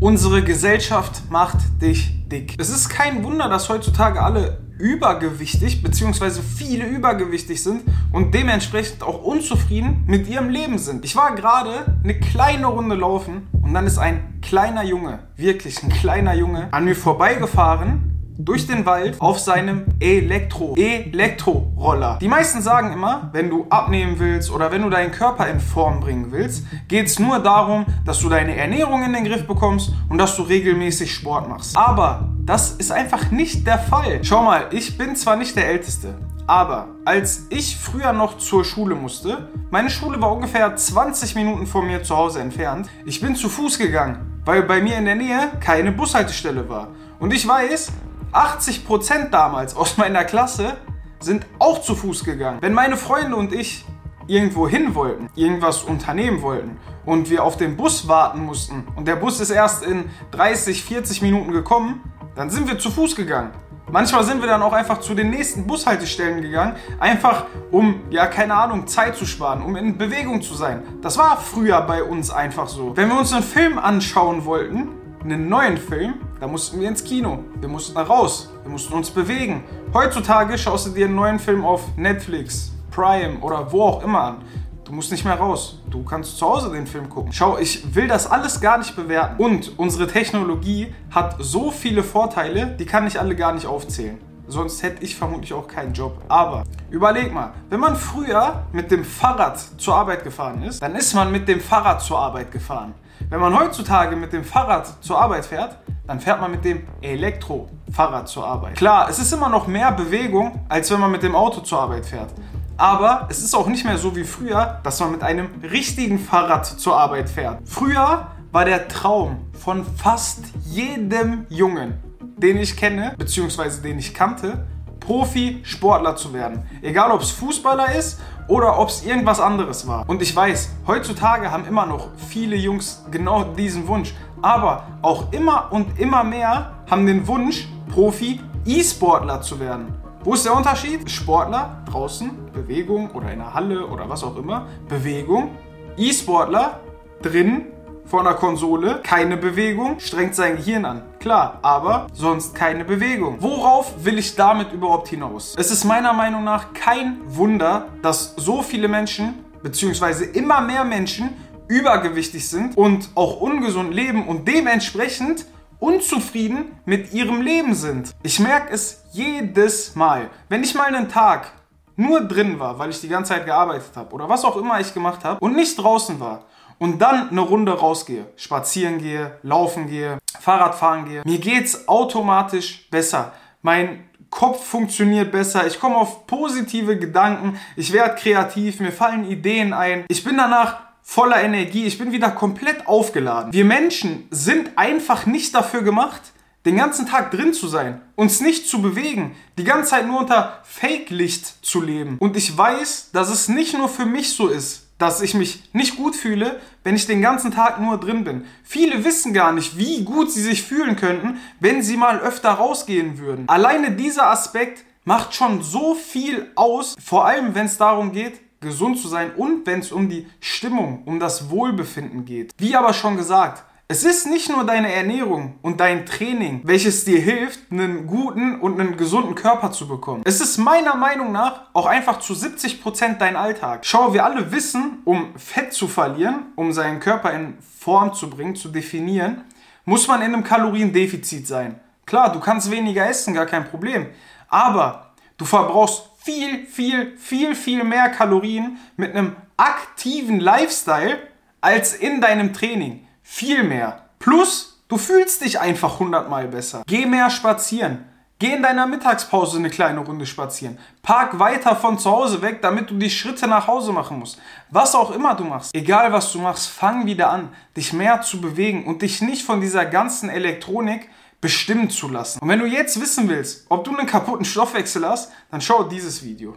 Unsere Gesellschaft macht dich dick. Es ist kein Wunder, dass heutzutage alle übergewichtig bzw. viele übergewichtig sind und dementsprechend auch unzufrieden mit ihrem Leben sind. Ich war gerade eine kleine Runde laufen und dann ist ein kleiner Junge, wirklich ein kleiner Junge, an mir vorbeigefahren durch den Wald auf seinem Elektro Elektroroller. Die meisten sagen immer, wenn du abnehmen willst oder wenn du deinen Körper in Form bringen willst, geht es nur darum, dass du deine Ernährung in den Griff bekommst und dass du regelmäßig Sport machst. Aber das ist einfach nicht der Fall. Schau mal, ich bin zwar nicht der Älteste, aber als ich früher noch zur Schule musste, meine Schule war ungefähr 20 Minuten von mir zu Hause entfernt, ich bin zu Fuß gegangen, weil bei mir in der Nähe keine Bushaltestelle war. Und ich weiß, 80% damals aus meiner Klasse sind auch zu Fuß gegangen. Wenn meine Freunde und ich irgendwo hin wollten, irgendwas unternehmen wollten und wir auf den Bus warten mussten und der Bus ist erst in 30, 40 Minuten gekommen, dann sind wir zu Fuß gegangen. Manchmal sind wir dann auch einfach zu den nächsten Bushaltestellen gegangen, einfach um, ja, keine Ahnung, Zeit zu sparen, um in Bewegung zu sein. Das war früher bei uns einfach so. Wenn wir uns einen Film anschauen wollten, einen neuen Film, da mussten wir ins Kino. Wir mussten raus. Wir mussten uns bewegen. Heutzutage schaust du dir einen neuen Film auf Netflix, Prime oder wo auch immer an. Du musst nicht mehr raus. Du kannst zu Hause den Film gucken. Schau, ich will das alles gar nicht bewerten. Und unsere Technologie hat so viele Vorteile, die kann ich alle gar nicht aufzählen. Sonst hätte ich vermutlich auch keinen Job. Aber überleg mal, wenn man früher mit dem Fahrrad zur Arbeit gefahren ist, dann ist man mit dem Fahrrad zur Arbeit gefahren. Wenn man heutzutage mit dem Fahrrad zur Arbeit fährt, dann fährt man mit dem Elektrofahrrad zur Arbeit. Klar, es ist immer noch mehr Bewegung, als wenn man mit dem Auto zur Arbeit fährt. Aber es ist auch nicht mehr so wie früher, dass man mit einem richtigen Fahrrad zur Arbeit fährt. Früher war der Traum von fast jedem Jungen, den ich kenne, beziehungsweise den ich kannte, Profi-Sportler zu werden. Egal ob es Fußballer ist oder ob es irgendwas anderes war. Und ich weiß, heutzutage haben immer noch viele Jungs genau diesen Wunsch. Aber auch immer und immer mehr haben den Wunsch, Profi-E-Sportler zu werden. Wo ist der Unterschied? Sportler draußen, Bewegung oder in der Halle oder was auch immer, Bewegung. E-Sportler drin vor einer Konsole, keine Bewegung, strengt sein Gehirn an. Klar, aber sonst keine Bewegung. Worauf will ich damit überhaupt hinaus? Es ist meiner Meinung nach kein Wunder, dass so viele Menschen, beziehungsweise immer mehr Menschen, übergewichtig sind und auch ungesund leben und dementsprechend unzufrieden mit ihrem Leben sind. Ich merke es jedes Mal. Wenn ich mal einen Tag nur drin war, weil ich die ganze Zeit gearbeitet habe oder was auch immer ich gemacht habe und nicht draußen war und dann eine Runde rausgehe, spazieren gehe, laufen gehe, Fahrrad fahren gehe, mir geht's automatisch besser. Mein Kopf funktioniert besser, ich komme auf positive Gedanken, ich werde kreativ, mir fallen Ideen ein. Ich bin danach voller Energie, ich bin wieder komplett aufgeladen. Wir Menschen sind einfach nicht dafür gemacht, den ganzen Tag drin zu sein, uns nicht zu bewegen, die ganze Zeit nur unter Fake-Licht zu leben. Und ich weiß, dass es nicht nur für mich so ist, dass ich mich nicht gut fühle, wenn ich den ganzen Tag nur drin bin. Viele wissen gar nicht, wie gut sie sich fühlen könnten, wenn sie mal öfter rausgehen würden. Alleine dieser Aspekt macht schon so viel aus, vor allem wenn es darum geht, gesund zu sein und wenn es um die Stimmung, um das Wohlbefinden geht. Wie aber schon gesagt, es ist nicht nur deine Ernährung und dein Training, welches dir hilft, einen guten und einen gesunden Körper zu bekommen. Es ist meiner Meinung nach auch einfach zu 70% dein Alltag. Schau, wir alle wissen, um Fett zu verlieren, um seinen Körper in Form zu bringen, zu definieren, muss man in einem Kaloriendefizit sein. Klar, du kannst weniger essen, gar kein Problem. Aber du verbrauchst viel, viel, viel, viel mehr Kalorien mit einem aktiven Lifestyle als in deinem Training. Viel mehr. Plus, du fühlst dich einfach hundertmal besser. Geh mehr spazieren. Geh in deiner Mittagspause eine kleine Runde spazieren. Park weiter von zu Hause weg, damit du die Schritte nach Hause machen musst. Was auch immer du machst. Egal was du machst, fang wieder an, dich mehr zu bewegen und dich nicht von dieser ganzen Elektronik bestimmen zu lassen. Und wenn du jetzt wissen willst, ob du einen kaputten Stoffwechsel hast, dann schau dieses Video.